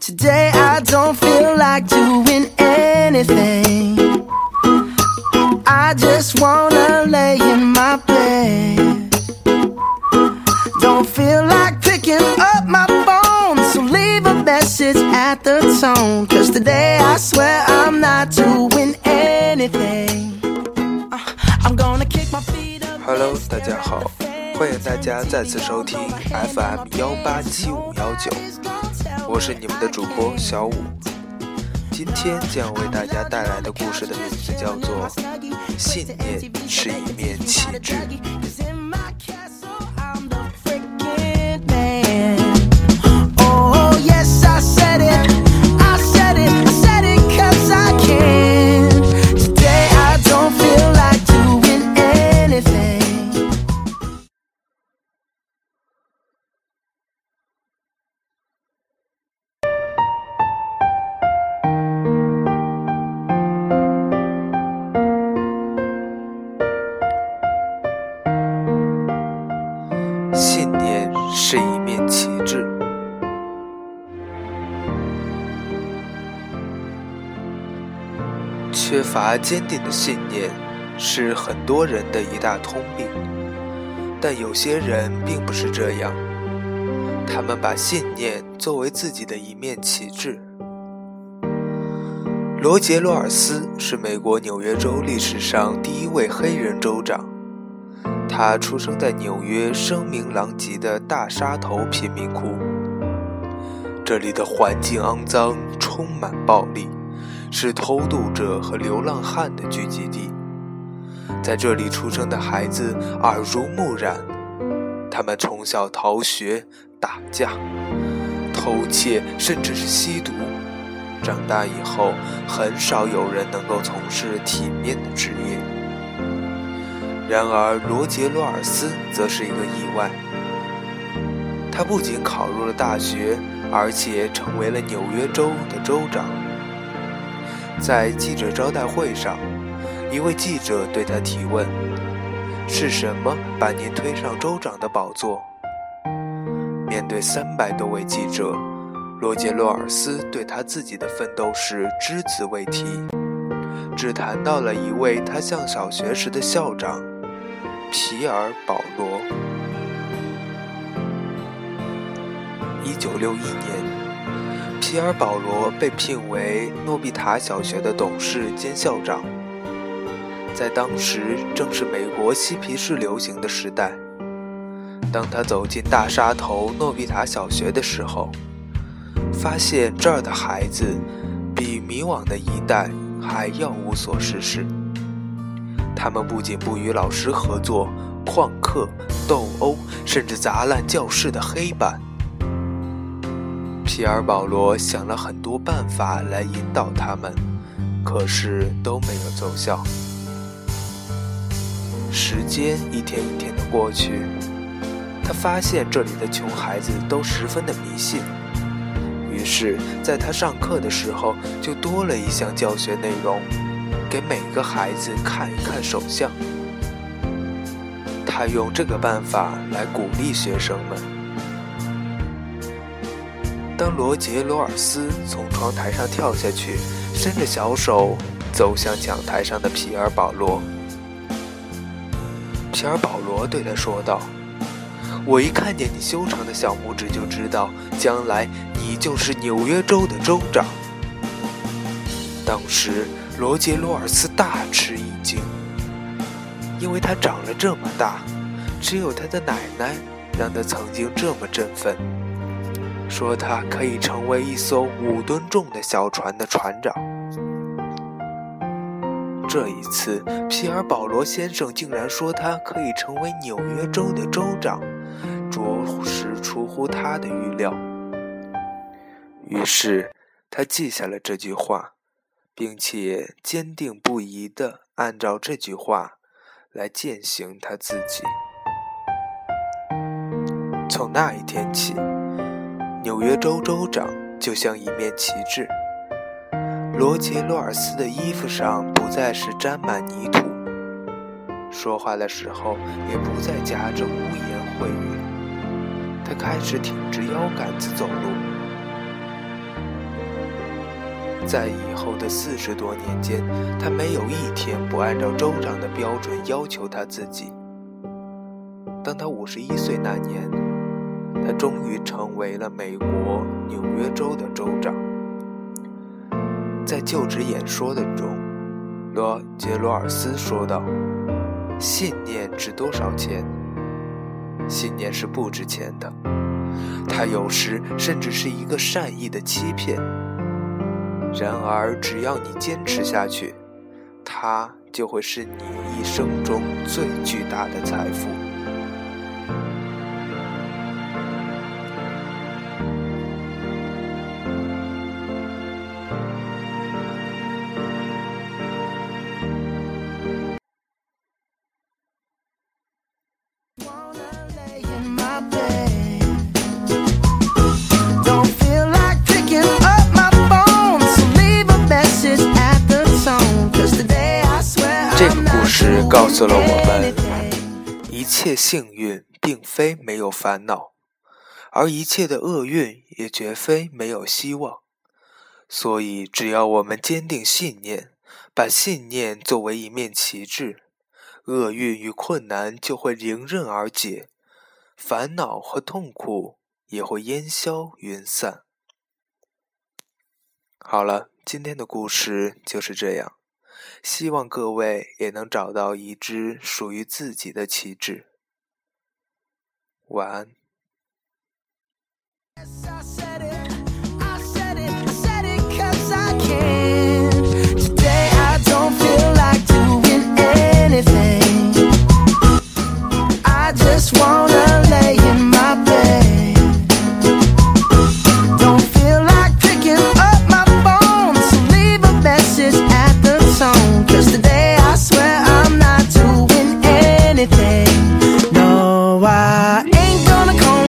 Today I don't feel like doing anything. I just wanna lay in my bed. Don't feel like picking up my phone, so leave a message at the tone. Cause today I swear I'm not doing anything. Uh, I'm gonna kick my feet up. Hello，大家好，欢迎大家再次收听 FM 幺八七五幺九， 我是你们的主播小五。今天将为大家带来的故事的名字叫做《信念是一面旗帜》。致。缺乏坚定的信念是很多人的一大通病，但有些人并不是这样，他们把信念作为自己的一面旗帜。罗杰·罗尔斯是美国纽约州历史上第一位黑人州长。他出生在纽约声名狼藉的大沙头贫民窟，这里的环境肮脏，充满暴力，是偷渡者和流浪汉的聚集地。在这里出生的孩子耳濡目染，他们从小逃学、打架、偷窃，甚至是吸毒。长大以后，很少有人能够从事体面的职业。然而，罗杰·罗尔斯则是一个意外。他不仅考入了大学，而且成为了纽约州的州长。在记者招待会上，一位记者对他提问：“是什么把您推上州长的宝座？”面对三百多位记者，罗杰·罗尔斯对他自己的奋斗史只字未提，只谈到了一位他上小学时的校长。皮尔·保罗。一九六一年，皮尔·保罗被聘为诺比塔小学的董事兼校长。在当时正是美国嬉皮士流行的时代，当他走进大沙头诺比塔小学的时候，发现这儿的孩子比迷惘的一代还要无所事事。他们不仅不与老师合作，旷课、斗殴，甚至砸烂教室的黑板。皮尔·保罗想了很多办法来引导他们，可是都没有奏效。时间一天一天的过去，他发现这里的穷孩子都十分的迷信，于是在他上课的时候就多了一项教学内容。给每个孩子看一看手相，他用这个办法来鼓励学生们。当罗杰·罗尔斯从窗台上跳下去，伸着小手走向讲台上的皮尔·保罗，皮尔·保罗对他说道：“我一看见你修长的小拇指，就知道将来你就是纽约州的州长。”当时。罗杰·罗尔斯大吃一惊，因为他长了这么大，只有他的奶奶让他曾经这么振奋，说他可以成为一艘五吨重的小船的船长。这一次，皮尔·保罗先生竟然说他可以成为纽约州的州长，着实出乎他的预料。于是，他记下了这句话。并且坚定不移地按照这句话来践行他自己。从那一天起，纽约州州长就像一面旗帜。罗杰·洛尔斯的衣服上不再是沾满泥土，说话的时候也不再夹着污言秽语。他开始挺直腰杆子走路。在以后的四十多年间，他没有一天不按照州长的标准要求他自己。当他五十一岁那年，他终于成为了美国纽约州的州长。在就职演说的中，罗杰罗尔斯说道：“信念值多少钱？信念是不值钱的，它有时甚至是一个善意的欺骗。”然而，只要你坚持下去，它就会是你一生中最巨大的财富。这个故事告诉了我们，一切幸运并非没有烦恼，而一切的厄运也绝非没有希望。所以，只要我们坚定信念，把信念作为一面旗帜，厄运与困难就会迎刃而解，烦恼和痛苦也会烟消云散。好了，今天的故事就是这样。希望各位也能找到一支属于自己的旗帜。晚安。